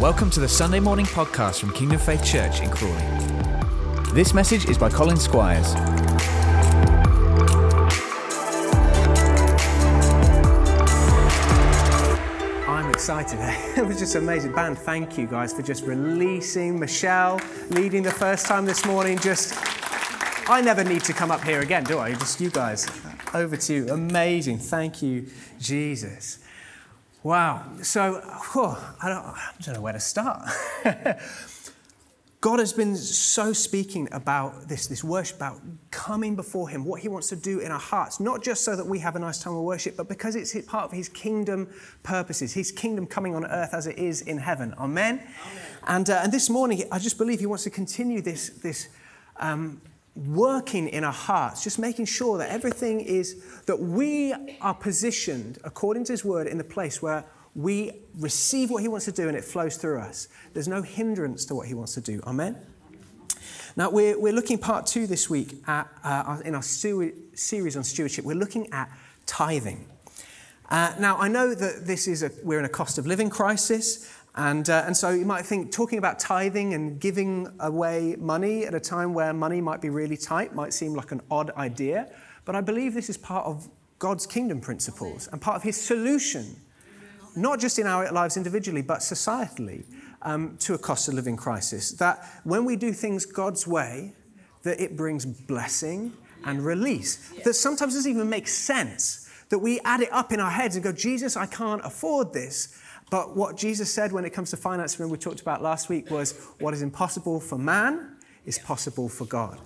Welcome to the Sunday morning podcast from Kingdom Faith Church in Crawley. This message is by Colin Squires. I'm excited. It was just amazing. Band, thank you guys for just releasing Michelle, leading the first time this morning. Just, I never need to come up here again, do I? Just you guys. Over to you. Amazing. Thank you, Jesus. Wow. So, whew, I, don't, I don't know where to start. God has been so speaking about this, this worship, about coming before Him, what He wants to do in our hearts, not just so that we have a nice time of worship, but because it's part of His kingdom purposes, His kingdom coming on earth as it is in heaven. Amen? Amen. And, uh, and this morning, I just believe He wants to continue this, this um, working in our hearts, just making sure that everything is, that we are positioned according to His word in the place where we receive what He wants to do and it flows through us. There's no hindrance to what He wants to do. Amen? Now, we're, we're looking part two this week at, uh, in our series on stewardship. We're looking at tithing. Uh, now, I know that this is a, we're in a cost of living crisis, and, uh, and so you might think talking about tithing and giving away money at a time where money might be really tight might seem like an odd idea, but I believe this is part of God's kingdom principles and part of His solution not just in our lives individually, but societally, um, to a cost of living crisis. That when we do things God's way, that it brings blessing and release. That sometimes doesn't even make sense. That we add it up in our heads and go, Jesus, I can't afford this. But what Jesus said when it comes to finance, remember we talked about last week, was what is impossible for man is possible for God.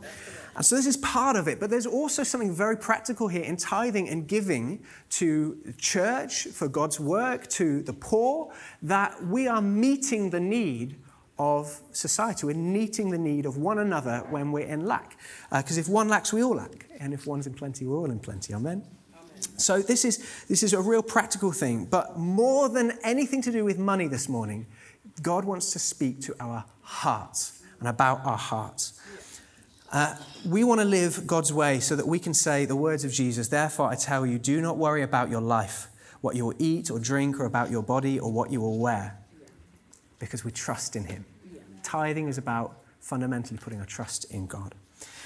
And so this is part of it, but there's also something very practical here in tithing and giving to church, for God's work, to the poor, that we are meeting the need of society. We're meeting the need of one another when we're in lack. Because uh, if one lacks, we all lack. And if one's in plenty, we're all in plenty. Amen? So this is, this is a real practical thing. But more than anything to do with money this morning, God wants to speak to our hearts and about our hearts. Uh, we want to live God's way so that we can say the words of Jesus, therefore I tell you, do not worry about your life, what you will eat or drink, or about your body or what you will wear, because we trust in Him. Tithing is about fundamentally putting our trust in God.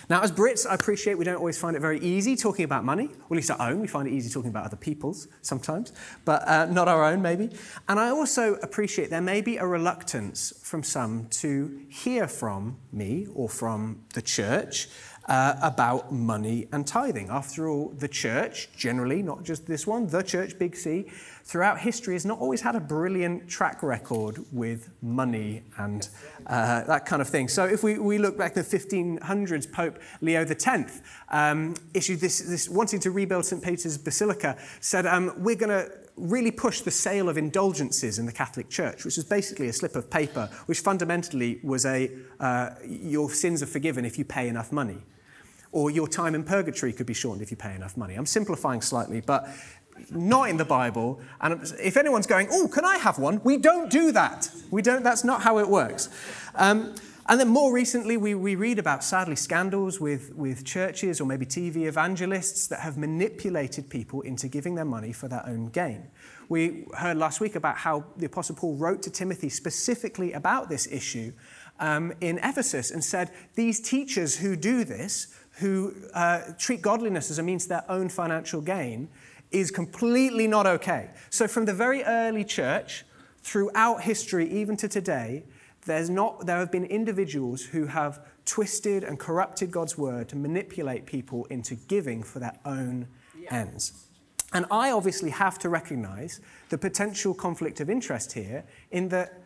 Now, as Brits, I appreciate we don't always find it very easy talking about money, or at least our own. We find it easy talking about other people's sometimes, but uh, not our own, maybe. And I also appreciate there may be a reluctance from some to hear from me or from the church uh, about money and tithing. After all, the church, generally, not just this one, the church, big C, throughout history has not always had a brilliant track record with money and uh, that kind of thing. So if we, we look back to the 1500s, Pope Leo X um, issued this, this, wanting to rebuild St. Peter's Basilica, said, um, we're going to really push the sale of indulgences in the Catholic Church, which was basically a slip of paper, which fundamentally was a, uh, your sins are forgiven if you pay enough money or your time in purgatory could be shortened if you pay enough money. I'm simplifying slightly, but not in the Bible. And if anyone's going, oh, can I have one? We don't do that. We don't, that's not how it works. Um, and then more recently, we, we read about, sadly, scandals with, with churches or maybe TV evangelists that have manipulated people into giving their money for their own gain. We heard last week about how the Apostle Paul wrote to Timothy specifically about this issue um, in Ephesus and said, These teachers who do this who uh, treat godliness as a means to their own financial gain is completely not okay. So, from the very early church throughout history, even to today, there's not, there have been individuals who have twisted and corrupted God's word to manipulate people into giving for their own yeah. ends. And I obviously have to recognize the potential conflict of interest here in that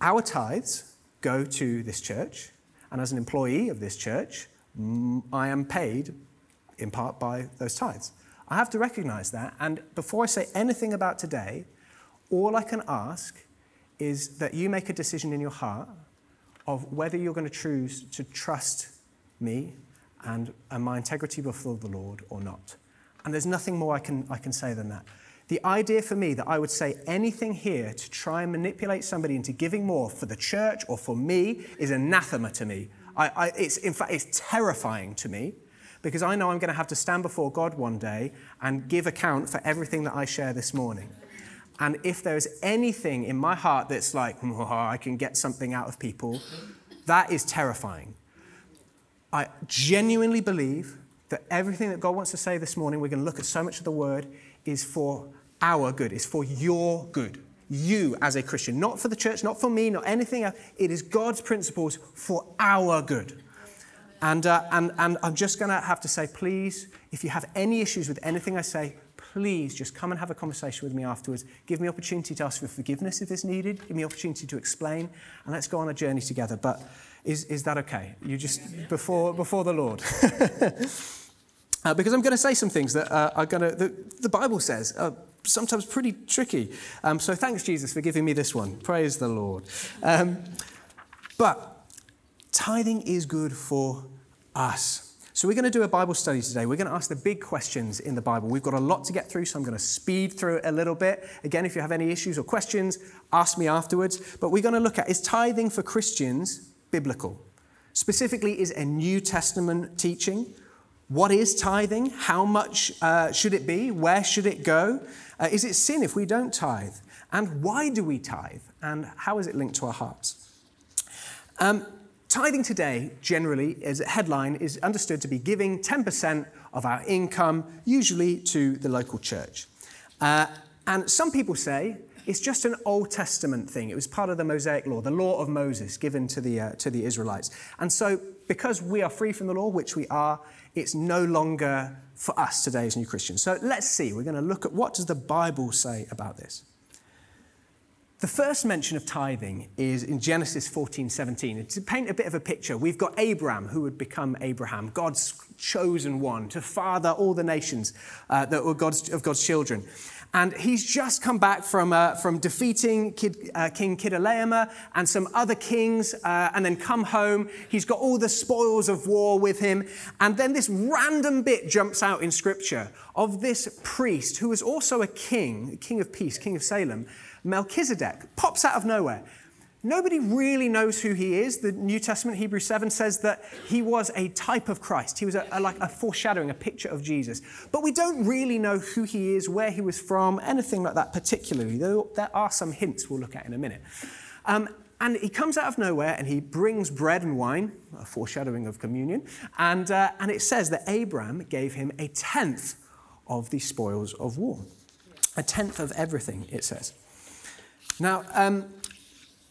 our tithes go to this church, and as an employee of this church, I am paid in part by those tithes. I have to recognize that. And before I say anything about today, all I can ask is that you make a decision in your heart of whether you're going to choose to trust me and, and my integrity before the Lord or not. And there's nothing more I can, I can say than that. The idea for me that I would say anything here to try and manipulate somebody into giving more for the church or for me is anathema to me. I, I, it's, in fact, it's terrifying to me because I know I'm going to have to stand before God one day and give account for everything that I share this morning. And if there is anything in my heart that's like, oh, I can get something out of people, that is terrifying. I genuinely believe that everything that God wants to say this morning, we're going to look at so much of the word, is for our good, is for your good. You as a Christian, not for the church, not for me, not anything else. It is God's principles for our good. And, uh, and, and I'm just going to have to say, please, if you have any issues with anything I say, please just come and have a conversation with me afterwards. Give me opportunity to ask for forgiveness if it's needed. Give me opportunity to explain, and let's go on a journey together. But is, is that okay? You just before before the Lord. uh, because I'm going to say some things that uh, are going to the, Bible says are sometimes pretty tricky. Um, so thanks Jesus for giving me this one. Praise the Lord. Um, but tithing is good for us. So, we're going to do a Bible study today. We're going to ask the big questions in the Bible. We've got a lot to get through, so I'm going to speed through it a little bit. Again, if you have any issues or questions, ask me afterwards. But we're going to look at is tithing for Christians biblical? Specifically, is a New Testament teaching? What is tithing? How much uh, should it be? Where should it go? Uh, is it sin if we don't tithe? And why do we tithe? And how is it linked to our hearts? Um, Tithing today, generally, as a headline, is understood to be giving 10% of our income, usually to the local church. Uh, and some people say it's just an Old Testament thing. It was part of the Mosaic law, the law of Moses given to the, uh, to the Israelites. And so, because we are free from the law, which we are, it's no longer for us today as new Christians. So let's see. We're going to look at what does the Bible say about this. The first mention of tithing is in Genesis 14 17. To paint a bit of a picture, we've got Abram, who would become Abraham, God's chosen one to father all the nations uh, that were God's, of God's children. And he's just come back from, uh, from defeating Kid, uh, King Chedorlaomer and some other kings, uh, and then come home. He's got all the spoils of war with him. And then this random bit jumps out in scripture of this priest who is also a king, king of peace, king of Salem Melchizedek pops out of nowhere. Nobody really knows who he is. The New Testament, Hebrews 7, says that he was a type of Christ. He was a, a, like a foreshadowing, a picture of Jesus. But we don't really know who he is, where he was from, anything like that particularly, though there are some hints we'll look at in a minute. Um, and he comes out of nowhere and he brings bread and wine, a foreshadowing of communion. And, uh, and it says that Abraham gave him a tenth of the spoils of war. A tenth of everything, it says. Now, um,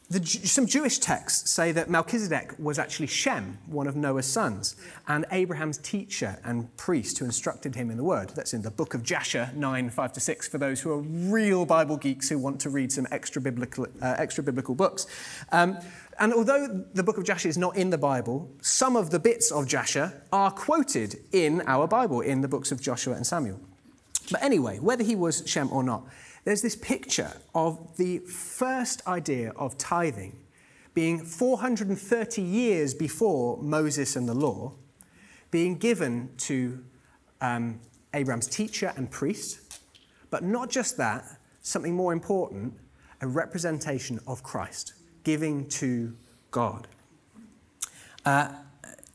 the, some Jewish texts say that Melchizedek was actually Shem, one of Noah's sons, and Abraham's teacher and priest who instructed him in the word. That's in the book of Jasher 9, 5 to 6, for those who are real Bible geeks who want to read some extra biblical, uh, extra biblical books. Um, and although the book of Jasher is not in the Bible, some of the bits of Jasher are quoted in our Bible, in the books of Joshua and Samuel. But anyway, whether he was Shem or not, there's this picture of the first idea of tithing being 430 years before Moses and the law, being given to um, Abraham's teacher and priest, but not just that, something more important, a representation of Christ, giving to God. Uh,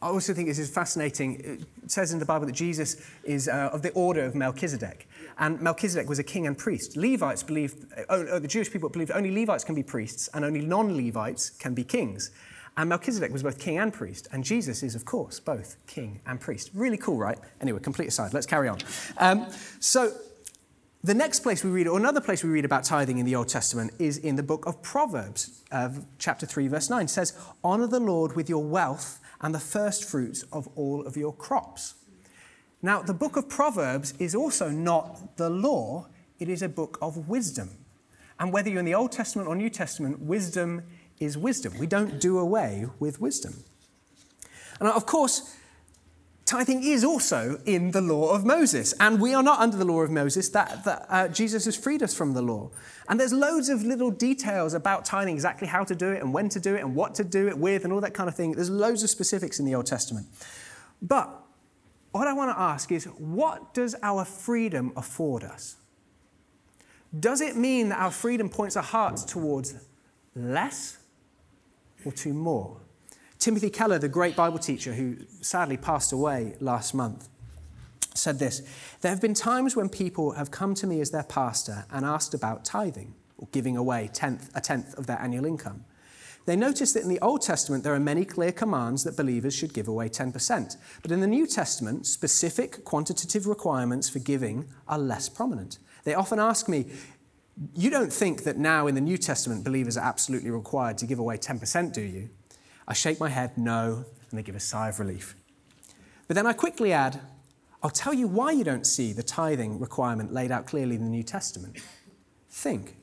I also think this is fascinating. It says in the Bible that Jesus is uh, of the order of Melchizedek. And Melchizedek was a king and priest. Levites believed, oh, oh, the Jewish people believed only Levites can be priests and only non Levites can be kings. And Melchizedek was both king and priest. And Jesus is, of course, both king and priest. Really cool, right? Anyway, complete aside. Let's carry on. Um, so, the next place we read, or another place we read about tithing in the Old Testament, is in the book of Proverbs, uh, chapter 3, verse 9. It says, Honor the Lord with your wealth and the first fruits of all of your crops. Now, the book of Proverbs is also not the law, it is a book of wisdom. And whether you're in the Old Testament or New Testament, wisdom is wisdom. We don't do away with wisdom. And of course, tithing is also in the law of Moses. And we are not under the law of Moses, that, that uh, Jesus has freed us from the law. And there's loads of little details about tithing, exactly how to do it and when to do it and what to do it with and all that kind of thing. There's loads of specifics in the Old Testament. But what I want to ask is what does our freedom afford us? Does it mean that our freedom points our hearts towards less or to more? Timothy Keller, the great Bible teacher who sadly passed away last month, said this There have been times when people have come to me as their pastor and asked about tithing, or giving away tenth, a tenth of their annual income. They noticed that in the Old Testament there are many clear commands that believers should give away 10%. But in the New Testament, specific quantitative requirements for giving are less prominent. They often ask me, You don't think that now in the New Testament believers are absolutely required to give away 10%, do you? I shake my head, no, and they give a sigh of relief. But then I quickly add, I'll tell you why you don't see the tithing requirement laid out clearly in the New Testament. Think.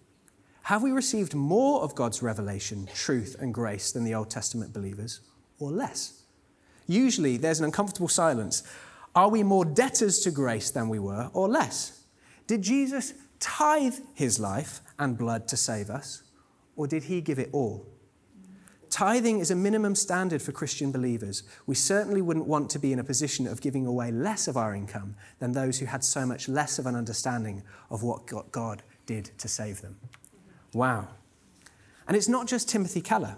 Have we received more of God's revelation, truth, and grace than the Old Testament believers, or less? Usually there's an uncomfortable silence. Are we more debtors to grace than we were, or less? Did Jesus tithe his life and blood to save us, or did he give it all? Tithing is a minimum standard for Christian believers. We certainly wouldn't want to be in a position of giving away less of our income than those who had so much less of an understanding of what God did to save them. Wow. And it's not just Timothy Keller.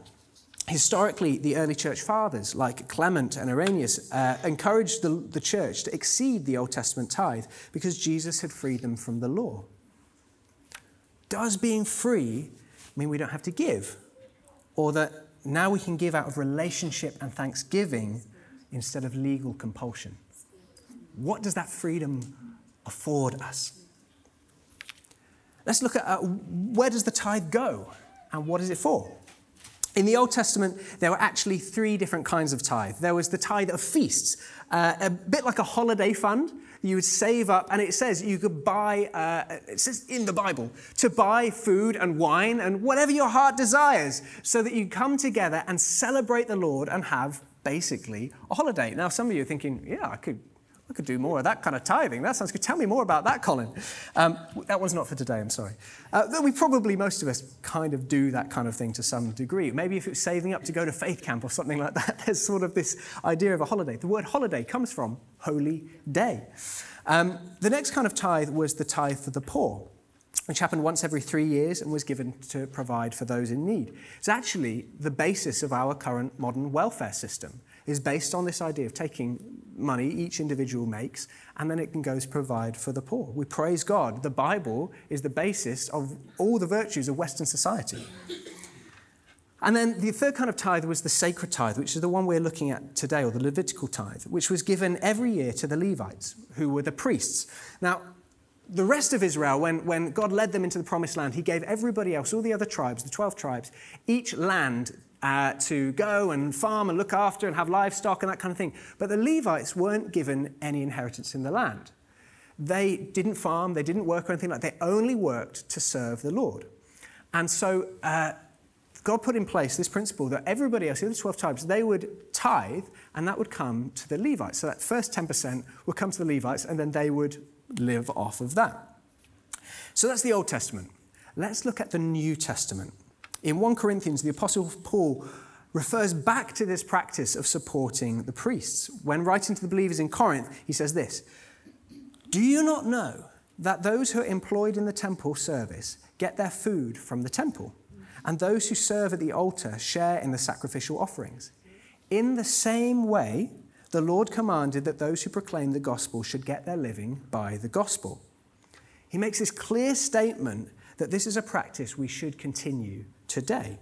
Historically, the early church fathers, like Clement and Irenaeus, uh, encouraged the, the church to exceed the Old Testament tithe because Jesus had freed them from the law. Does being free mean we don't have to give? Or that now we can give out of relationship and thanksgiving instead of legal compulsion. What does that freedom afford us? Let's look at uh, where does the tithe go and what is it for? In the Old Testament, there were actually three different kinds of tithe. There was the tithe of feasts, uh, a bit like a holiday fund. You would save up, and it says you could buy, uh, it says in the Bible, to buy food and wine and whatever your heart desires, so that you come together and celebrate the Lord and have basically a holiday. Now, some of you are thinking, yeah, I could I could do more of that kind of tithing. That sounds good. Tell me more about that, Colin. Um, that one's not for today, I'm sorry. Uh, we probably, most of us, kind of do that kind of thing to some degree. Maybe if it's saving up to go to faith camp or something like that, there's sort of this idea of a holiday. The word holiday comes from holy day. Um, the next kind of tithe was the tithe for the poor which happened once every three years and was given to provide for those in need. It's actually the basis of our current modern welfare system is based on this idea of taking money each individual makes and then it can go to provide for the poor. We praise God. The Bible is the basis of all the virtues of Western society. And then the third kind of tithe was the sacred tithe, which is the one we're looking at today, or the Levitical tithe, which was given every year to the Levites, who were the priests. Now, the rest of Israel, when, when God led them into the promised land, he gave everybody else, all the other tribes, the 12 tribes, each land uh, to go and farm and look after and have livestock and that kind of thing. But the Levites weren't given any inheritance in the land. They didn't farm, they didn't work or anything like that. They only worked to serve the Lord. And so uh, God put in place this principle that everybody else, the other 12 tribes, they would tithe and that would come to the Levites. So that first 10% would come to the Levites and then they would live off of that. So that's the Old Testament. Let's look at the New Testament. In 1 Corinthians, the Apostle Paul refers back to this practice of supporting the priests. When writing to the believers in Corinth, he says this Do you not know that those who are employed in the temple service get their food from the temple, and those who serve at the altar share in the sacrificial offerings? In the same way, the Lord commanded that those who proclaim the gospel should get their living by the gospel. He makes this clear statement that this is a practice we should continue today.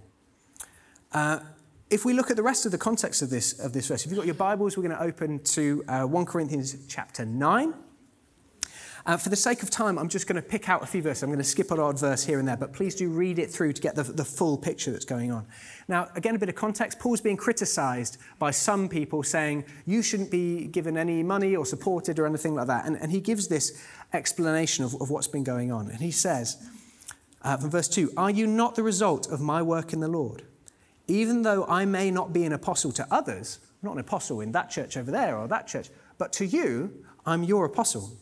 Uh, if we look at the rest of the context of this, of this verse, if you've got your Bibles, we're going to open to uh, 1 Corinthians chapter 9. Uh, for the sake of time, I'm just going to pick out a few verses. I'm going to skip an odd verse here and there, but please do read it through to get the, the full picture that's going on. Now, again, a bit of context. Paul's being criticized by some people saying you shouldn't be given any money or supported or anything like that. And, and he gives this explanation of, of what's been going on. And he says, uh, from verse 2 Are you not the result of my work in the Lord? Even though I may not be an apostle to others, I'm not an apostle in that church over there or that church, but to you, I'm your apostle.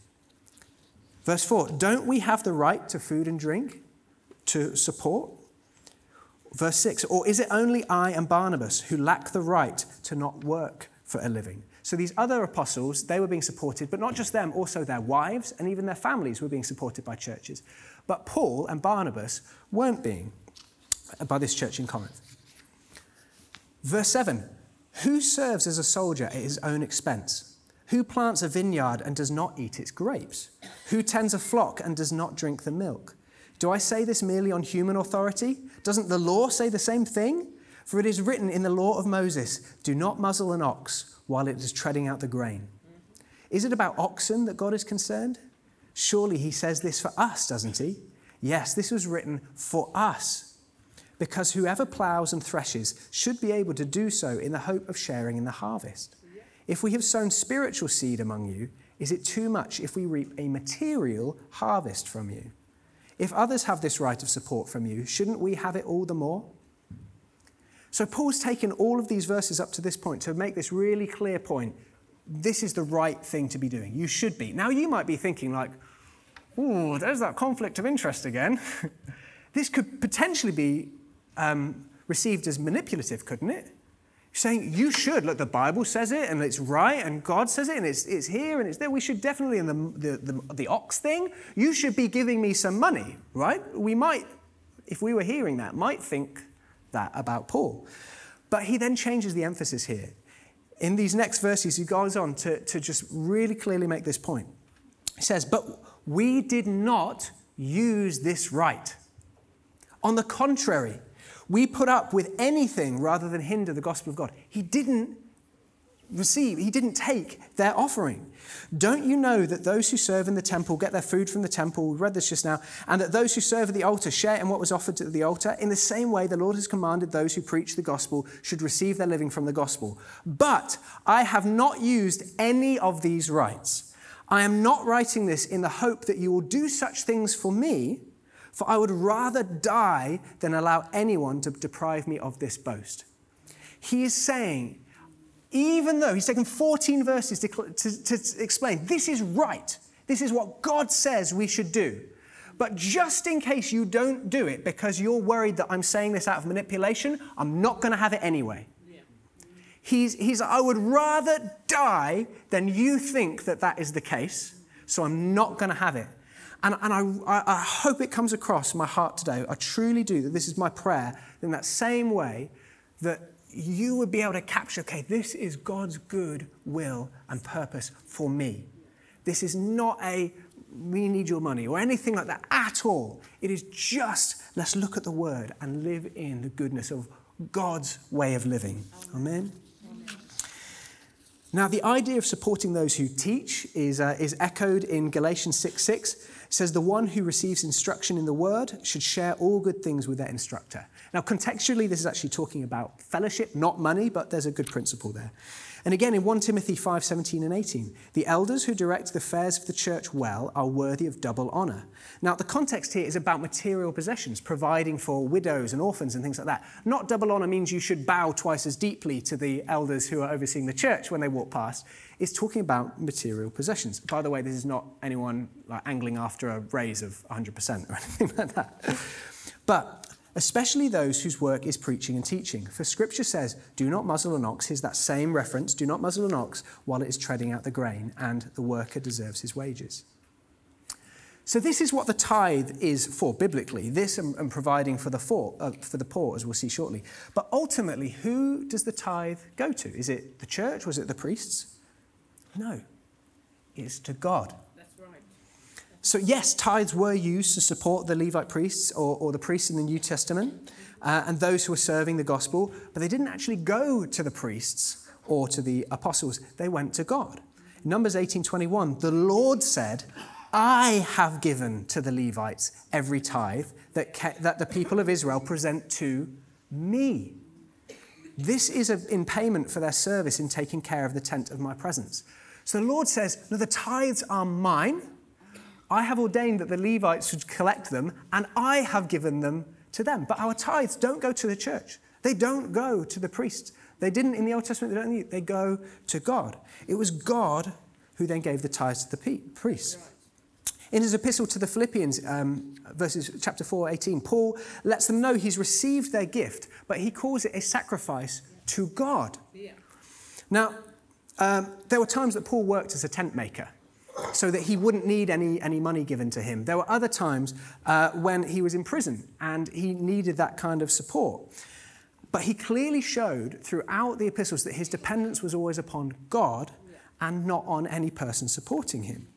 Verse 4 Don't we have the right to food and drink, to support? Verse 6 Or is it only I and Barnabas who lack the right to not work for a living? So these other apostles, they were being supported, but not just them, also their wives and even their families were being supported by churches. But Paul and Barnabas weren't being by this church in Corinth. Verse 7 Who serves as a soldier at his own expense? Who plants a vineyard and does not eat its grapes? Who tends a flock and does not drink the milk? Do I say this merely on human authority? Doesn't the law say the same thing? For it is written in the law of Moses do not muzzle an ox while it is treading out the grain. Is it about oxen that God is concerned? Surely he says this for us, doesn't he? Yes, this was written for us. Because whoever ploughs and threshes should be able to do so in the hope of sharing in the harvest. If we have sown spiritual seed among you, is it too much if we reap a material harvest from you? If others have this right of support from you, shouldn't we have it all the more? So, Paul's taken all of these verses up to this point to make this really clear point. This is the right thing to be doing. You should be. Now, you might be thinking, like, oh, there's that conflict of interest again. this could potentially be um, received as manipulative, couldn't it? saying you should. Look, the Bible says it, and it's right, and God says it, and it's, it's here and it's there. We should definitely, in the, the, the, the ox thing, you should be giving me some money, right? We might, if we were hearing that, might think that about Paul. But he then changes the emphasis here. In these next verses, he goes on to, to just really clearly make this point. He says, But we did not use this right. On the contrary, we put up with anything rather than hinder the gospel of God. He didn't receive, he didn't take their offering. Don't you know that those who serve in the temple get their food from the temple? We read this just now. And that those who serve at the altar share in what was offered at the altar? In the same way, the Lord has commanded those who preach the gospel should receive their living from the gospel. But I have not used any of these rights. I am not writing this in the hope that you will do such things for me for I would rather die than allow anyone to deprive me of this boast. He is saying, even though he's taken 14 verses to, to, to explain, this is right, this is what God says we should do. But just in case you don't do it because you're worried that I'm saying this out of manipulation, I'm not going to have it anyway. He's, he's, I would rather die than you think that that is the case, so I'm not going to have it. And, and I, I hope it comes across my heart today. I truly do that this is my prayer in that same way that you would be able to capture okay, this is God's good will and purpose for me. This is not a we need your money or anything like that at all. It is just let's look at the word and live in the goodness of God's way of living. Amen. Now, the idea of supporting those who teach is, uh, is echoed in Galatians 6 6. It says, The one who receives instruction in the word should share all good things with their instructor. Now, contextually, this is actually talking about fellowship, not money, but there's a good principle there. And again, in 1 Timothy 5 17 and 18, the elders who direct the affairs of the church well are worthy of double honor. Now, the context here is about material possessions, providing for widows and orphans and things like that. Not double honor means you should bow twice as deeply to the elders who are overseeing the church when they walk past. It's talking about material possessions. By the way, this is not anyone like angling after a raise of 100% or anything like that. But especially those whose work is preaching and teaching. For scripture says, Do not muzzle an ox. Here's that same reference do not muzzle an ox while it is treading out the grain, and the worker deserves his wages. So, this is what the tithe is for biblically, this and, and providing for the, for, uh, for the poor, as we'll see shortly. But ultimately, who does the tithe go to? Is it the church? Was it the priests? No, it's to God. So, yes, tithes were used to support the Levite priests or, or the priests in the New Testament uh, and those who were serving the gospel, but they didn't actually go to the priests or to the apostles. They went to God. In Numbers 18:21, the Lord said, I have given to the Levites every tithe that, that the people of Israel present to me. This is a, in payment for their service in taking care of the tent of my presence. So the Lord says, No, the tithes are mine. I have ordained that the Levites should collect them, and I have given them to them. But our tithes don't go to the church, they don't go to the priests. They didn't in the Old Testament, they don't need, they go to God. It was God who then gave the tithes to the priests. In his epistle to the Philippians, um, verses chapter 4, 18, Paul lets them know he's received their gift, but he calls it a sacrifice to God. Yeah. Now, um, there were times that Paul worked as a tent maker so that he wouldn't need any, any money given to him. There were other times uh, when he was in prison and he needed that kind of support. But he clearly showed throughout the epistles that his dependence was always upon God and not on any person supporting him.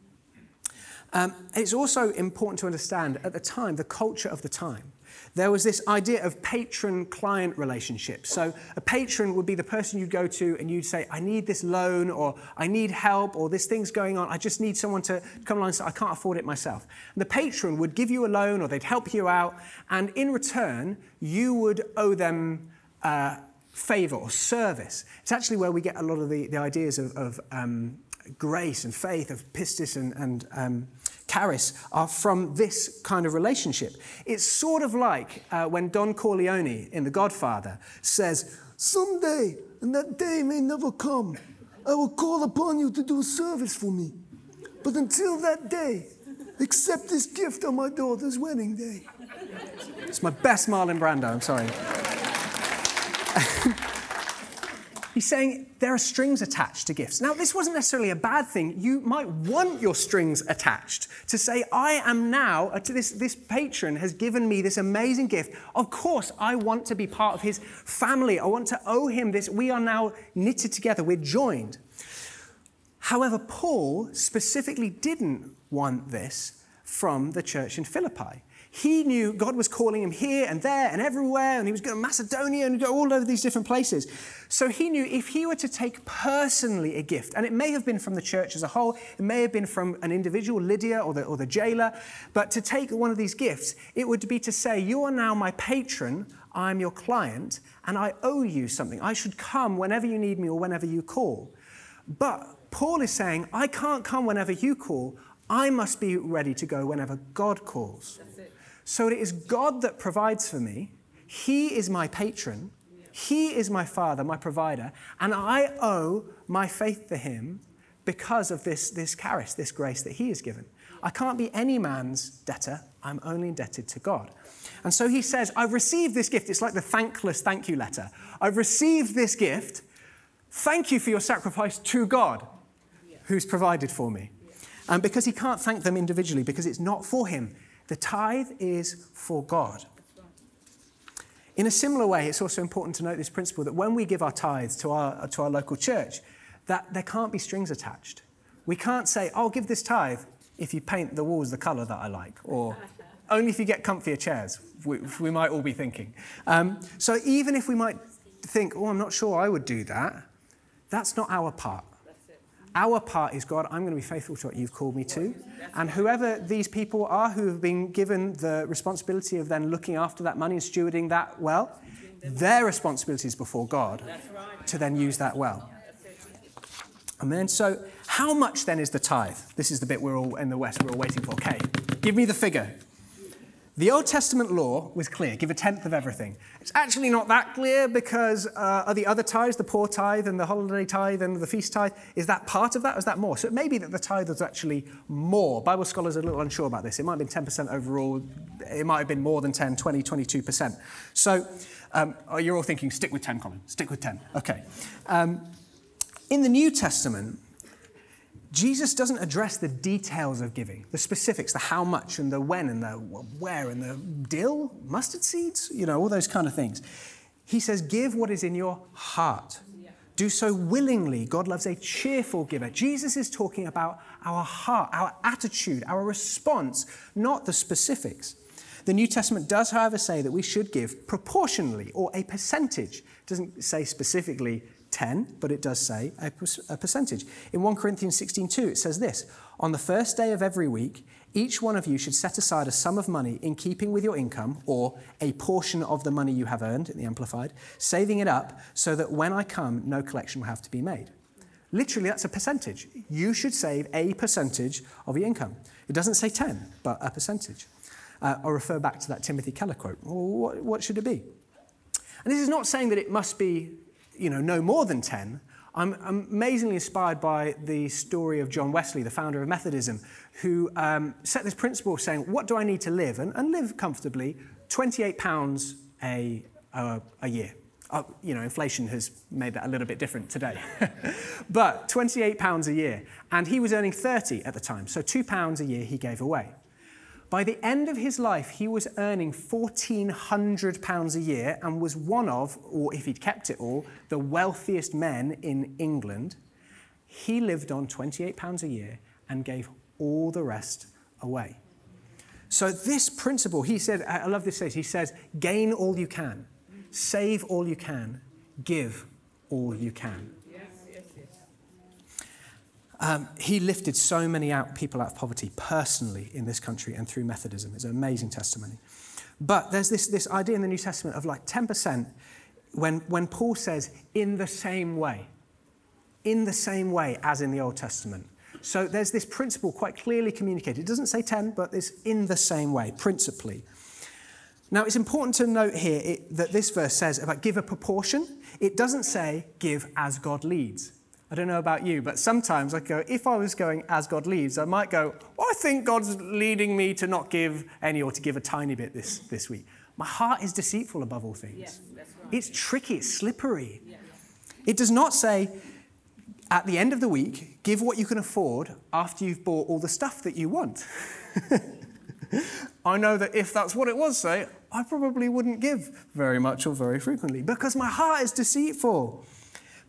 Um, it's also important to understand at the time the culture of the time. There was this idea of patron client relationship. So, a patron would be the person you'd go to and you'd say, I need this loan, or I need help, or this thing's going on. I just need someone to come along and say, I can't afford it myself. And the patron would give you a loan or they'd help you out, and in return, you would owe them. Uh, favor or service. It's actually where we get a lot of the, the ideas of, of um, grace and faith, of pistis and, and um, charis, are from this kind of relationship. It's sort of like uh, when Don Corleone in The Godfather says, Someday, and that day may never come, I will call upon you to do a service for me. But until that day, accept this gift on my daughter's wedding day. It's my best Marlon Brando, I'm sorry. He's saying there are strings attached to gifts. Now, this wasn't necessarily a bad thing. You might want your strings attached to say, I am now, to this, this patron has given me this amazing gift. Of course, I want to be part of his family. I want to owe him this. We are now knitted together, we're joined. However, Paul specifically didn't want this from the church in Philippi. He knew God was calling him here and there and everywhere, and he was going to Macedonia and go all over these different places. So he knew if he were to take personally a gift, and it may have been from the church as a whole, it may have been from an individual, Lydia or the, or the jailer, but to take one of these gifts, it would be to say, You are now my patron, I'm your client, and I owe you something. I should come whenever you need me or whenever you call. But Paul is saying, I can't come whenever you call. I must be ready to go whenever God calls. So it is God that provides for me. He is my patron. He is my father, my provider. And I owe my faith to him because of this, this charis, this grace that he has given. I can't be any man's debtor. I'm only indebted to God. And so he says, I've received this gift. It's like the thankless thank you letter. I've received this gift. Thank you for your sacrifice to God, who's provided for me. And because he can't thank them individually, because it's not for him, the tithe is for God. In a similar way, it's also important to note this principle that when we give our tithes to our, to our local church, that there can't be strings attached. We can't say, I'll give this tithe if you paint the walls the colour that I like, or only if you get comfier chairs, we, we might all be thinking. Um, so even if we might think, oh, I'm not sure I would do that, that's not our part. Our part is, God, I'm going to be faithful to what you've called me to. And whoever these people are who have been given the responsibility of then looking after that money and stewarding that well, their responsibility is before God to then use that well. Amen. So, how much then is the tithe? This is the bit we're all in the West, we're all waiting for. Okay, give me the figure. The Old Testament law was clear give a tenth of everything. It's actually not that clear because uh, the other tithes, the poor tithe and the holiday tithe and the feast tithe, is that part of that or is that more? So it may be that the tithe was actually more. Bible scholars are a little unsure about this. It might have been 10% overall, it might have been more than 10, 20, 22%. So um, oh, you're all thinking, stick with 10, Colin, stick with 10. Okay. Um, in the New Testament, Jesus doesn't address the details of giving, the specifics, the how much and the when and the where and the dill, mustard seeds, you know, all those kind of things. He says, Give what is in your heart. Do so willingly. God loves a cheerful giver. Jesus is talking about our heart, our attitude, our response, not the specifics. The New Testament does, however, say that we should give proportionally or a percentage. It doesn't say specifically 10, but it does say a, a percentage. In 1 Corinthians 16:2, it says this On the first day of every week, each one of you should set aside a sum of money in keeping with your income, or a portion of the money you have earned, in the Amplified, saving it up so that when I come, no collection will have to be made. Literally, that's a percentage. You should save a percentage of your income. It doesn't say 10, but a percentage. Uh, I'll refer back to that Timothy Keller quote. Well, what, what should it be? And this is not saying that it must be you know, no more than 10, I'm amazingly inspired by the story of John Wesley, the founder of Methodism, who um, set this principle of saying, What do I need to live? And, and live comfortably, £28 a, a year. Uh, you know, inflation has made that a little bit different today. but £28 a year. And he was earning 30 at the time, so £2 a year he gave away. By the end of his life, he was earning £1,400 a year and was one of, or if he'd kept it all, the wealthiest men in England. he lived on £28 a year and gave all the rest away. So, this principle, he said, I love this phrase, he says, gain all you can, save all you can, give all you can. Um, he lifted so many out, people out of poverty personally in this country and through Methodism. It's an amazing testimony. But there's this, this idea in the New Testament of like 10% when, when Paul says, in the same way, in the same way as in the Old Testament. So there's this principle quite clearly communicated. It doesn't say 10, but it's in the same way, principally. Now, it's important to note here it, that this verse says about give a proportion. It doesn't say give as God leads. I don't know about you, but sometimes I go, if I was going as God leads, I might go, well, I think God's leading me to not give any or to give a tiny bit this, this week. My heart is deceitful above all things. Yes, right. It's tricky, it's slippery. It does not say, at the end of the week, give what you can afford after you've bought all the stuff that you want. I know that if that's what it was, say, I probably wouldn't give very much or very frequently because my heart is deceitful.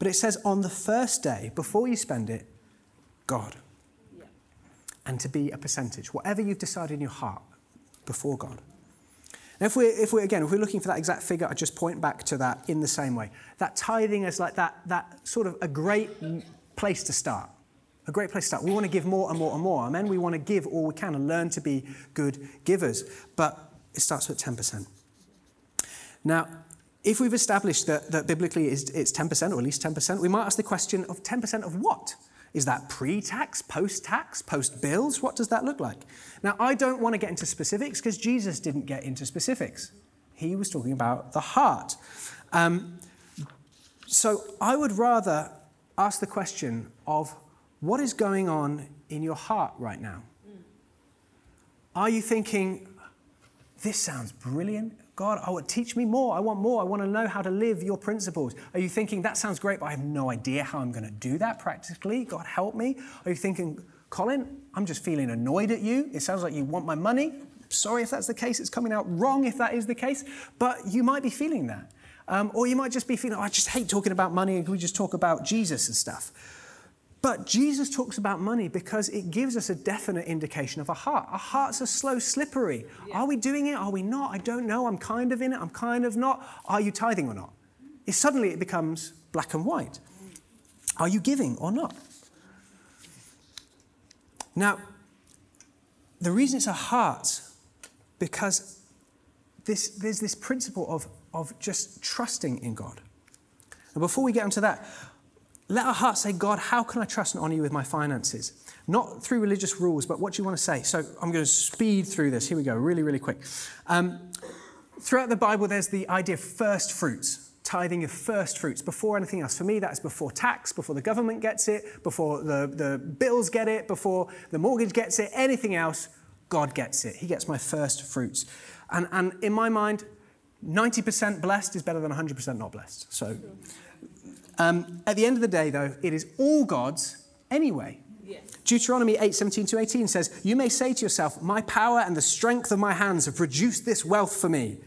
But it says on the first day, before you spend it, God. Yeah. And to be a percentage, whatever you've decided in your heart, before God. Now, if we're, if we're, again, if we're looking for that exact figure, I just point back to that in the same way. That tithing is like that, that sort of a great place to start. A great place to start. We want to give more and more and more. Amen. We want to give all we can and learn to be good givers. But it starts with 10%. Now, if we've established that, that biblically it's, it's 10% or at least 10%, we might ask the question of 10% of what? Is that pre tax, post tax, post bills? What does that look like? Now, I don't want to get into specifics because Jesus didn't get into specifics. He was talking about the heart. Um, so I would rather ask the question of what is going on in your heart right now? Are you thinking, this sounds brilliant? God, oh, teach me more. I want more. I want to know how to live your principles. Are you thinking, that sounds great, but I have no idea how I'm going to do that practically? God, help me. Are you thinking, Colin, I'm just feeling annoyed at you. It sounds like you want my money. Sorry if that's the case. It's coming out wrong if that is the case. But you might be feeling that. Um, or you might just be feeling, oh, I just hate talking about money can we just talk about Jesus and stuff? But Jesus talks about money because it gives us a definite indication of a heart. Our hearts are slow, slippery. Yeah. Are we doing it? Are we not? I don't know. I'm kind of in it. I'm kind of not. Are you tithing or not? It, suddenly it becomes black and white. Are you giving or not? Now, the reason it's a heart, because this, there's this principle of, of just trusting in God. And before we get onto that, let our heart say, God, how can I trust and honor you with my finances? Not through religious rules, but what do you want to say? So I'm going to speed through this. Here we go, really, really quick. Um, throughout the Bible, there's the idea of first fruits tithing your first fruits before anything else. For me, that's before tax, before the government gets it, before the, the bills get it, before the mortgage gets it, anything else, God gets it. He gets my first fruits. And, and in my mind, 90% blessed is better than 100% not blessed. So um, at the end of the day, though, it is all God's anyway. Yes. Deuteronomy 8 17 to 18 says, You may say to yourself, My power and the strength of my hands have produced this wealth for me.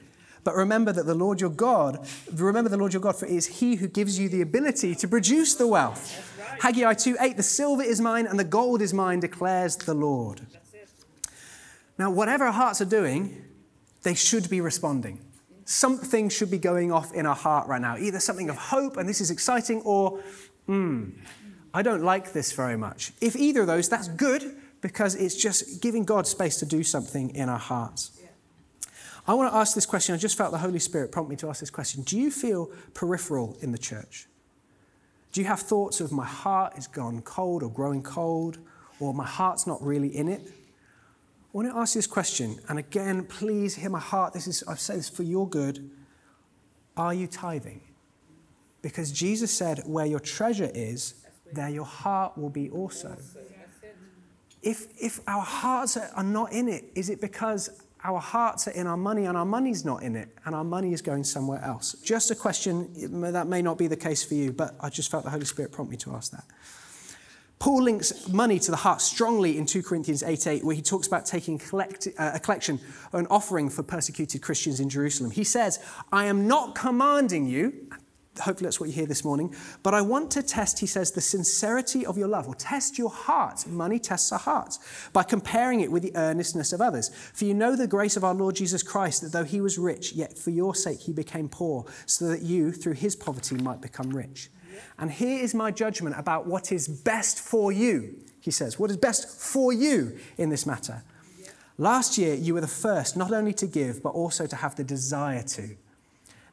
But remember that the Lord your God, remember the Lord your God, for it is He who gives you the ability to produce the wealth. Right. Haggai 2 8, the silver is mine and the gold is mine, declares the Lord. Now, whatever our hearts are doing, they should be responding something should be going off in our heart right now. Either something of hope, and this is exciting, or, hmm, I don't like this very much. If either of those, that's good because it's just giving God space to do something in our hearts. I want to ask this question. I just felt the Holy Spirit prompt me to ask this question. Do you feel peripheral in the church? Do you have thoughts of my heart is gone cold or growing cold, or my heart's not really in it? I want to ask you this question, and again, please hear my heart. This is, I've said this for your good. Are you tithing? Because Jesus said, Where your treasure is, there your heart will be also. If, if our hearts are not in it, is it because our hearts are in our money and our money's not in it and our money is going somewhere else? Just a question, that may not be the case for you, but I just felt the Holy Spirit prompt me to ask that. Paul links money to the heart strongly in 2 Corinthians 8 8, where he talks about taking collect, uh, a collection an offering for persecuted Christians in Jerusalem. He says, I am not commanding you, hopefully that's what you hear this morning. But I want to test, he says, the sincerity of your love, or test your heart. Money tests our hearts by comparing it with the earnestness of others. For you know the grace of our Lord Jesus Christ, that though he was rich, yet for your sake he became poor, so that you, through his poverty, might become rich. And here is my judgment about what is best for you, he says. What is best for you in this matter? Last year, you were the first not only to give, but also to have the desire to.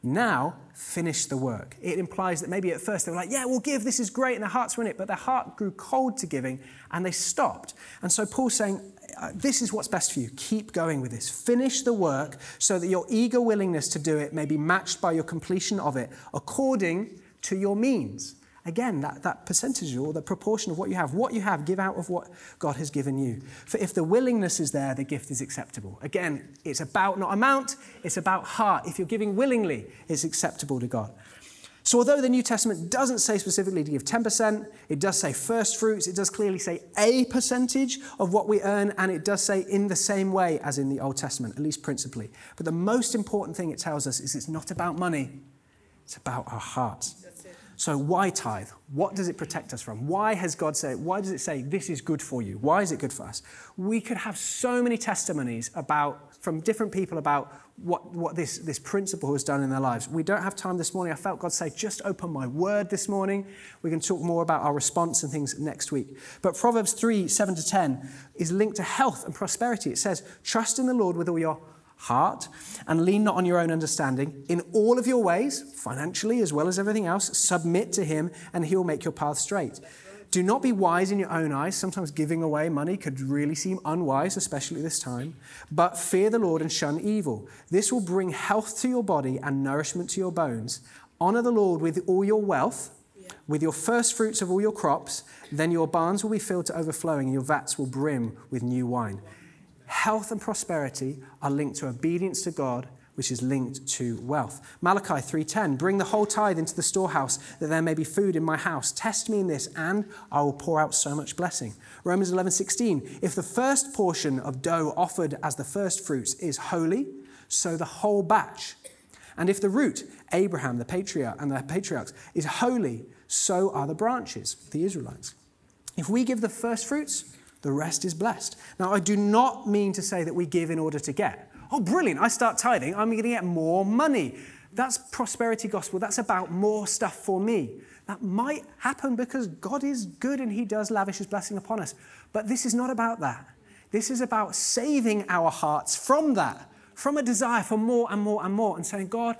Now, finish the work. It implies that maybe at first they were like, yeah, we'll give, this is great, and their hearts were in it, but their heart grew cold to giving and they stopped. And so Paul's saying, uh, this is what's best for you. Keep going with this. Finish the work so that your eager willingness to do it may be matched by your completion of it according to your means. Again, that, that percentage or the proportion of what you have. What you have, give out of what God has given you. For if the willingness is there, the gift is acceptable. Again, it's about not amount, it's about heart. If you're giving willingly, it's acceptable to God. So, although the New Testament doesn't say specifically to give 10%, it does say first fruits, it does clearly say a percentage of what we earn, and it does say in the same way as in the Old Testament, at least principally. But the most important thing it tells us is it's not about money, it's about our hearts. So, why tithe? What does it protect us from? Why has God said, why does it say this is good for you? Why is it good for us? We could have so many testimonies about, from different people about what, what this, this principle has done in their lives. We don't have time this morning. I felt God say, just open my word this morning. We can talk more about our response and things next week. But Proverbs 3 7 to 10 is linked to health and prosperity. It says, Trust in the Lord with all your heart and lean not on your own understanding. In all of your ways, financially as well as everything else, submit to him and he will make your path straight. Do not be wise in your own eyes. Sometimes giving away money could really seem unwise, especially this time. But fear the Lord and shun evil. This will bring health to your body and nourishment to your bones. Honor the Lord with all your wealth, with your first fruits of all your crops. Then your barns will be filled to overflowing and your vats will brim with new wine. Health and prosperity are linked to obedience to God, which is linked to wealth. Malachi 3:10, bring the whole tithe into the storehouse that there may be food in my house. Test me in this and I will pour out so much blessing. Romans 11:16, if the first portion of dough offered as the first fruits is holy, so the whole batch. And if the root, Abraham, the patriarch and the patriarchs is holy, so are the branches, the Israelites. If we give the first fruits, the rest is blessed. Now, I do not mean to say that we give in order to get. Oh, brilliant, I start tithing, I'm going to get more money. That's prosperity gospel. That's about more stuff for me. That might happen because God is good and He does lavish His blessing upon us. But this is not about that. This is about saving our hearts from that, from a desire for more and more and more, and saying, God,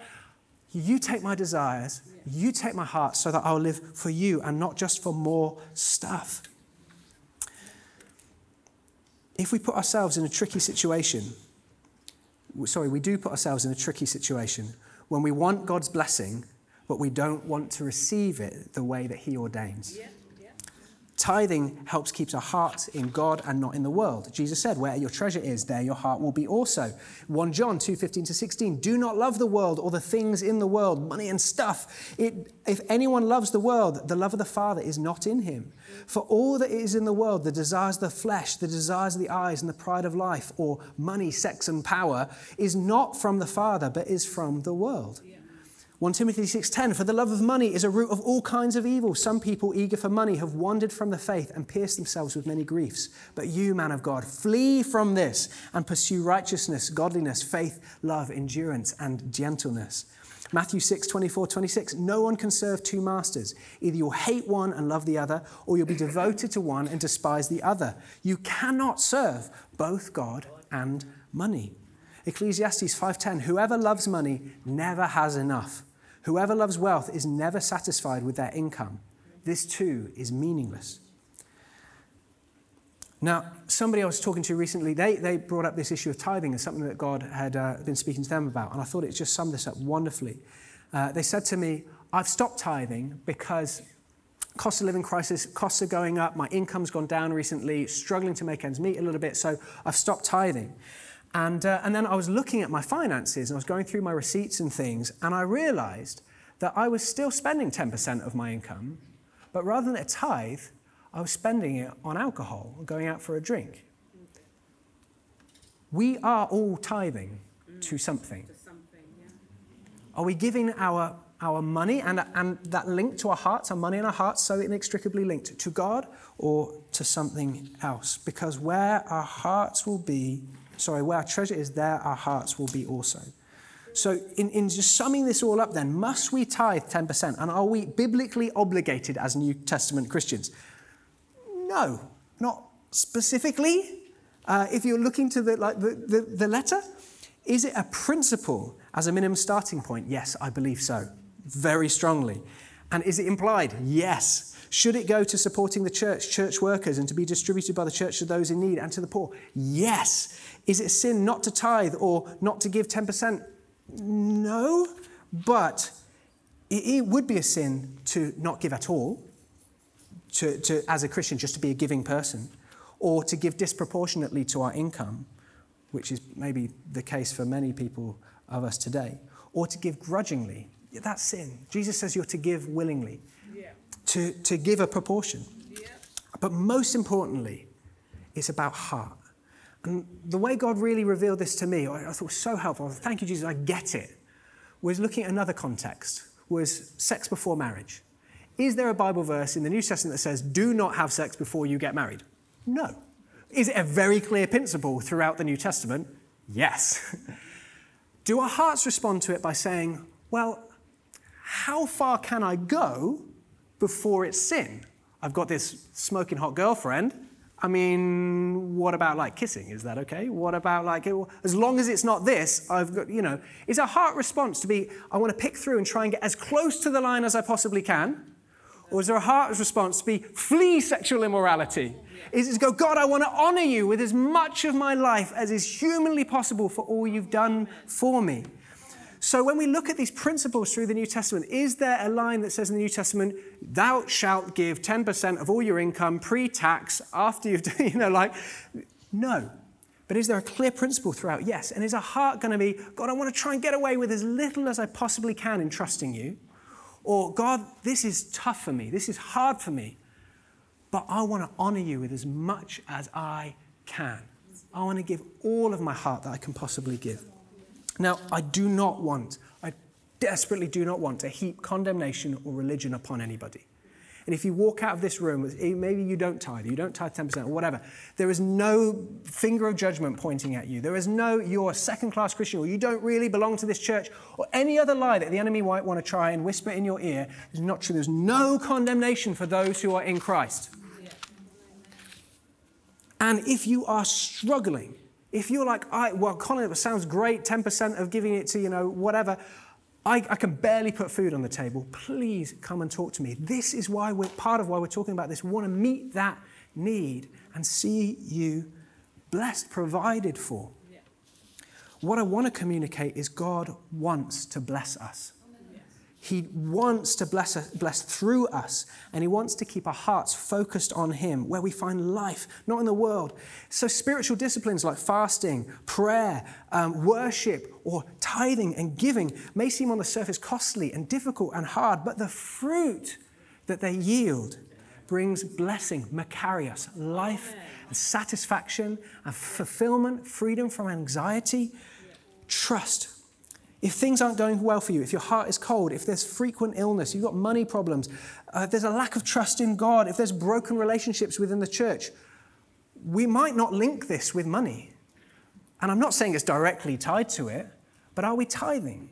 you take my desires, you take my heart so that I'll live for you and not just for more stuff if we put ourselves in a tricky situation, sorry, we do put ourselves in a tricky situation when we want God's blessing, but we don't want to receive it the way that He ordains. Yeah. Tithing helps keep our hearts in God and not in the world. Jesus said, Where your treasure is, there your heart will be also. 1 John 2 15 to 16. Do not love the world or the things in the world, money and stuff. It, if anyone loves the world, the love of the Father is not in him. For all that is in the world, the desires of the flesh, the desires of the eyes, and the pride of life, or money, sex, and power, is not from the Father, but is from the world. 1 Timothy 6:10 For the love of money is a root of all kinds of evil. Some people eager for money have wandered from the faith and pierced themselves with many griefs. But you, man of God, flee from this and pursue righteousness, godliness, faith, love, endurance, and gentleness. Matthew 6, 24, 26. No one can serve two masters. Either you'll hate one and love the other, or you'll be devoted to one and despise the other. You cannot serve both God and money. Ecclesiastes 5:10 Whoever loves money never has enough Whoever loves wealth is never satisfied with their income. This too is meaningless. Now, somebody I was talking to recently, they, they brought up this issue of tithing as something that God had uh, been speaking to them about, and I thought it just summed this up wonderfully. Uh, they said to me, I've stopped tithing because cost of living crisis, costs are going up, my income's gone down recently, struggling to make ends meet a little bit, so I've stopped tithing. And, uh, and then I was looking at my finances and I was going through my receipts and things, and I realized that I was still spending 10% of my income, but rather than a tithe, I was spending it on alcohol, going out for a drink. We are all tithing to something. Are we giving our, our money and, and that link to our hearts, our money and our hearts, so inextricably linked to God or to something else. Because where our hearts will be, sorry, where our treasure is, there our hearts will be also. So, in, in just summing this all up, then, must we tithe 10%? And are we biblically obligated as New Testament Christians? No, not specifically. Uh, if you're looking to the, like, the, the, the letter, is it a principle as a minimum starting point? Yes, I believe so very strongly. And is it implied? Yes. Should it go to supporting the church, church workers, and to be distributed by the church to those in need and to the poor? Yes. Is it sin not to tithe or not to give 10%? No. But it would be a sin to not give at all, to, to, as a Christian, just to be a giving person, or to give disproportionately to our income, which is maybe the case for many people of us today, or to give grudgingly that's sin. Jesus says you're to give willingly. To, to give a proportion. Yeah. But most importantly, it's about heart. And the way God really revealed this to me, I thought was so helpful. Thank you, Jesus, I get it. Was looking at another context, was sex before marriage. Is there a Bible verse in the New Testament that says, do not have sex before you get married? No. Is it a very clear principle throughout the New Testament? Yes. do our hearts respond to it by saying, well, how far can I go before it's sin? I've got this smoking hot girlfriend. I mean, what about like kissing? Is that okay? What about like, as long as it's not this, I've got, you know, is a heart response to be, I want to pick through and try and get as close to the line as I possibly can? Or is there a heart response to be, flee sexual immorality? Is it to go, God, I want to honor you with as much of my life as is humanly possible for all you've done for me? So when we look at these principles through the New Testament, is there a line that says in the New Testament, thou shalt give 10% of all your income pre-tax after you've done, you know, like, no. But is there a clear principle throughout? Yes. And is our heart going to be, God, I want to try and get away with as little as I possibly can in trusting you? Or, God, this is tough for me. This is hard for me. But I want to honor you with as much as I can. I want to give all of my heart that I can possibly give. Now, I do not want, I desperately do not want to heap condemnation or religion upon anybody. And if you walk out of this room, eh, maybe you don't tithe, you don't tithe 10% or whatever, there is no finger of judgment pointing at you. There is no, you're a second class Christian or you don't really belong to this church or any other lie that the enemy might want to try and whisper in your ear is not true. There's no condemnation for those who are in Christ. And if you are struggling, if you're like, I, well, Colin, it sounds great, 10% of giving it to, you know, whatever. I, I, can barely put food on the table. Please come and talk to me. This is why we're part of why we're talking about this. We want to meet that need and see you blessed, provided for. Yeah. What I want to communicate is God wants to bless us. He wants to bless, us, bless through us, and He wants to keep our hearts focused on Him, where we find life, not in the world. So, spiritual disciplines like fasting, prayer, um, worship, or tithing and giving may seem on the surface costly and difficult and hard, but the fruit that they yield brings blessing, makarios, life, and satisfaction, and fulfillment, freedom from anxiety, trust, if things aren't going well for you, if your heart is cold, if there's frequent illness, you've got money problems, uh, if there's a lack of trust in God, if there's broken relationships within the church, we might not link this with money. And I'm not saying it's directly tied to it, but are we tithing?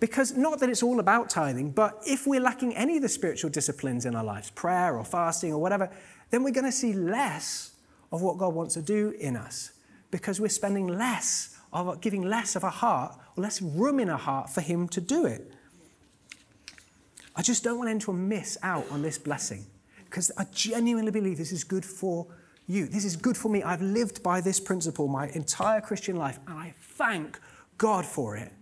Because not that it's all about tithing, but if we're lacking any of the spiritual disciplines in our lives, prayer or fasting or whatever, then we're going to see less of what God wants to do in us because we're spending less of giving less of a heart or less room in a heart for Him to do it. I just don't want anyone to miss out on this blessing because I genuinely believe this is good for you. This is good for me. I've lived by this principle my entire Christian life, and I thank God for it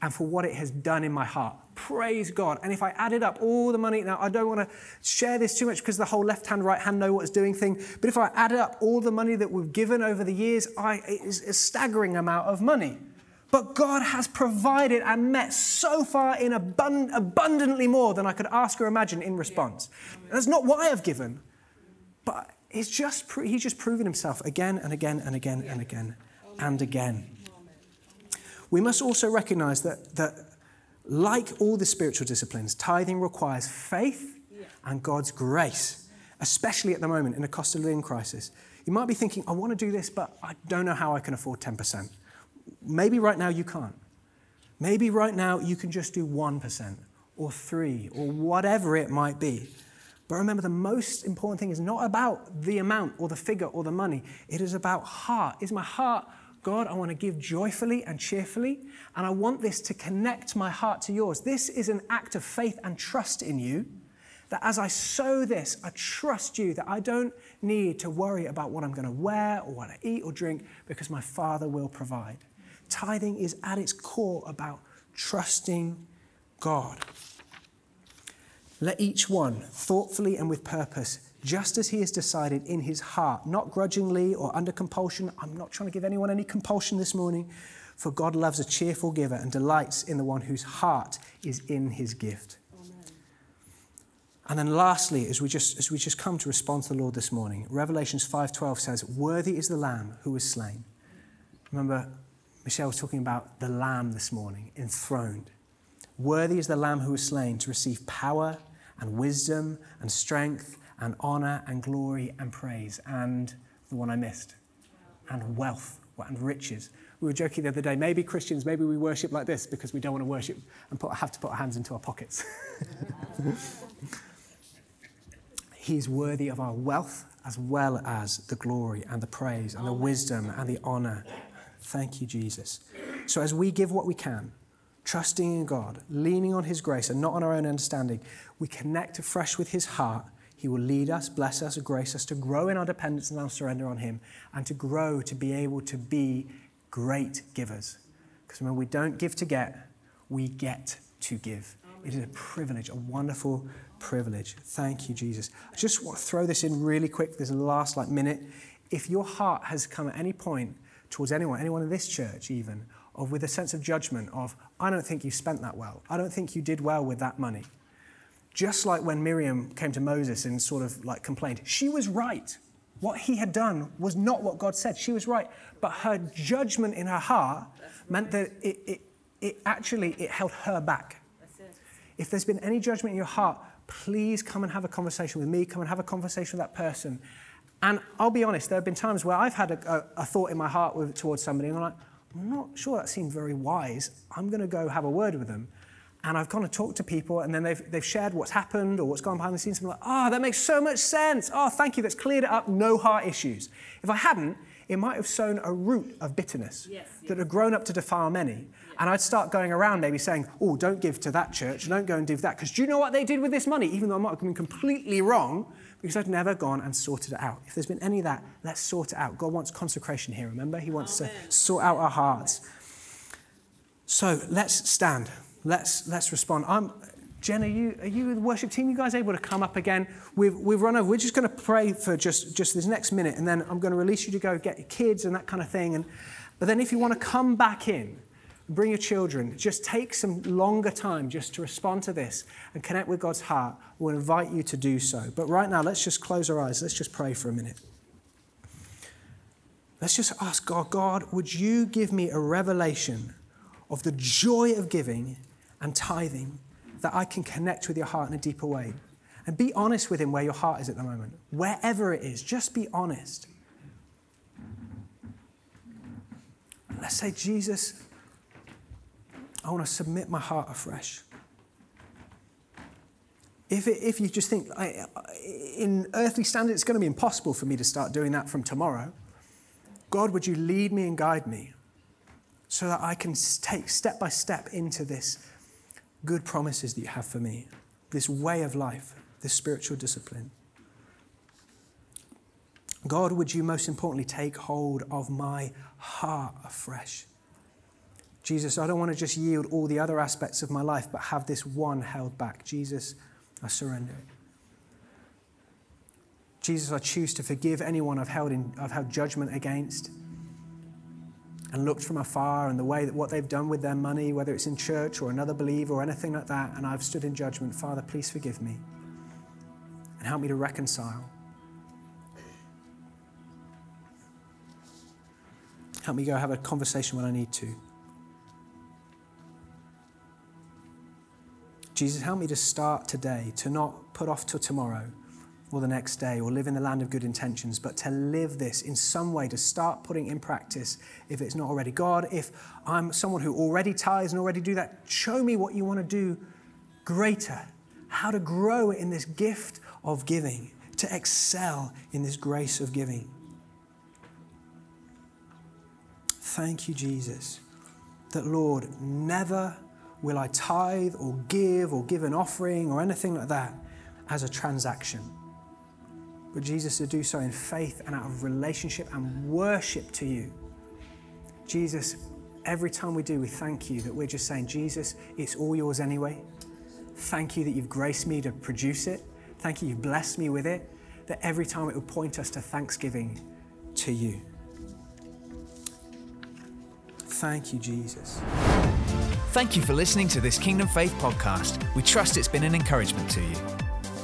and for what it has done in my heart. Praise God. And if I added up all the money, now I don't want to share this too much because the whole left hand, right hand know what it's doing thing, but if I added up all the money that we've given over the years, I, it is a staggering amount of money. But God has provided and met so far in abund- abundantly more than I could ask or imagine in response. That's not what I have given, but it's just, he's just proven himself again and again and again and again and again we must also recognize that, that Like all the spiritual disciplines, tithing requires faith and God's grace, especially at the moment in a cost of living crisis. You might be thinking, I want to do this, but I don't know how I can afford 10%. Maybe right now you can't. Maybe right now you can just do 1% or 3 or whatever it might be. But remember, the most important thing is not about the amount or the figure or the money. It is about heart. Is my heart, God, I want to give joyfully and cheerfully, and I want this to connect my heart to yours. This is an act of faith and trust in you. That as I sow this, I trust you that I don't need to worry about what I'm going to wear or what I eat or drink because my Father will provide. Tithing is at its core about trusting God. Let each one, thoughtfully and with purpose, just as he has decided in his heart, not grudgingly or under compulsion. I'm not trying to give anyone any compulsion this morning, for God loves a cheerful giver and delights in the one whose heart is in his gift. And then lastly, as we just as we just come to respond to the Lord this morning, Revelations 5:12 says, "Worthy is the lamb who was slain." Remember Michelle was talking about the lamb this morning, enthroned. Worthy is the lamb who was slain to receive power and wisdom and strength and honor and glory and praise and the one I missed and wealth and riches. We were joking the other day, maybe Christians, maybe we worship like this because we don't want to worship and put, have to put our hands into our pockets. He's worthy of our wealth as well as the glory and the praise and the wisdom and the honor. Thank you, Jesus. So as we give what we can, trusting in God, leaning on His grace and not on our own understanding, we connect afresh with His heart. He will lead us, bless us, grace us to grow in our dependence and our surrender on Him and to grow to be able to be great givers. Because remember, we don't give to get, we get to give. It is a privilege, a wonderful privilege. Thank you, Jesus. I just want to throw this in really quick. A last like minute. If your heart has come at any point towards anyone, anyone in this church even, of with a sense of judgment of, I don't think you spent that well. I don't think you did well with that money. Just like when Miriam came to Moses and sort of like complained, she was right. What he had done was not what God said. She was right. But her judgment in her heart meant that it, it, it actually it held her back. If there's been any judgment in your heart, please come and have a conversation with me. Come and have a conversation with that person. And I'll be honest, there have been times where I've had a, a, a thought in my heart with, towards somebody, and I'm like, I'm not sure that seemed very wise. I'm going to go have a word with them. And I've kind of talked to people, and then they've, they've shared what's happened or what's gone behind the scenes. And I'm like, oh, that makes so much sense. Oh, thank you. That's cleared it up. No heart issues. If I hadn't, it might have sown a root of bitterness yes, yes. that had grown up to defile many. And I'd start going around maybe saying, oh, don't give to that church, don't go and do that. Because do you know what they did with this money? Even though I might have been completely wrong, because I'd never gone and sorted it out. If there's been any of that, let's sort it out. God wants consecration here, remember? He wants Amen. to sort out our hearts. So let's stand. Let's, let's respond. I'm, Jen, are you, are you the worship team? You guys able to come up again? We've, we've run over. We're just going to pray for just, just this next minute, and then I'm going to release you to go get your kids and that kind of thing. And, but then if you want to come back in, bring your children, just take some longer time just to respond to this and connect with God's heart. We'll invite you to do so. But right now, let's just close our eyes. Let's just pray for a minute. Let's just ask God, God, would you give me a revelation of the joy of giving and tithing that I can connect with your heart in a deeper way? And be honest with Him where your heart is at the moment. Wherever it is, just be honest. Let's say, Jesus, I want to submit my heart afresh. If, it, if you just think, I, in earthly standards, it's going to be impossible for me to start doing that from tomorrow, God, would you lead me and guide me so that I can take step by step into this good promises that you have for me, this way of life, this spiritual discipline? God, would you most importantly take hold of my heart afresh? Jesus, I don't want to just yield all the other aspects of my life, but have this one held back. Jesus, I surrender. Jesus, I choose to forgive anyone I've held, in, I've held judgment against and looked from afar and the way that what they've done with their money, whether it's in church or another believer or anything like that, and I've stood in judgment. Father, please forgive me and help me to reconcile. Help me go have a conversation when I need to. Jesus, help me to start today, to not put off till tomorrow or the next day or live in the land of good intentions, but to live this in some way, to start putting in practice if it's not already. God, if I'm someone who already tithes and already do that, show me what you want to do greater, how to grow in this gift of giving, to excel in this grace of giving. Thank you, Jesus, that Lord, never will I tithe or give or give an offering or anything like that as a transaction but Jesus to do so in faith and out of relationship and worship to you. Jesus, every time we do, we thank you that we're just saying, Jesus, it's all yours anyway. Thank you that you've graced me to produce it. Thank you, you've blessed me with it. That every time it would point us to thanksgiving to you. Thank you, Jesus. Thank you for listening to this Kingdom Faith podcast. We trust it's been an encouragement to you.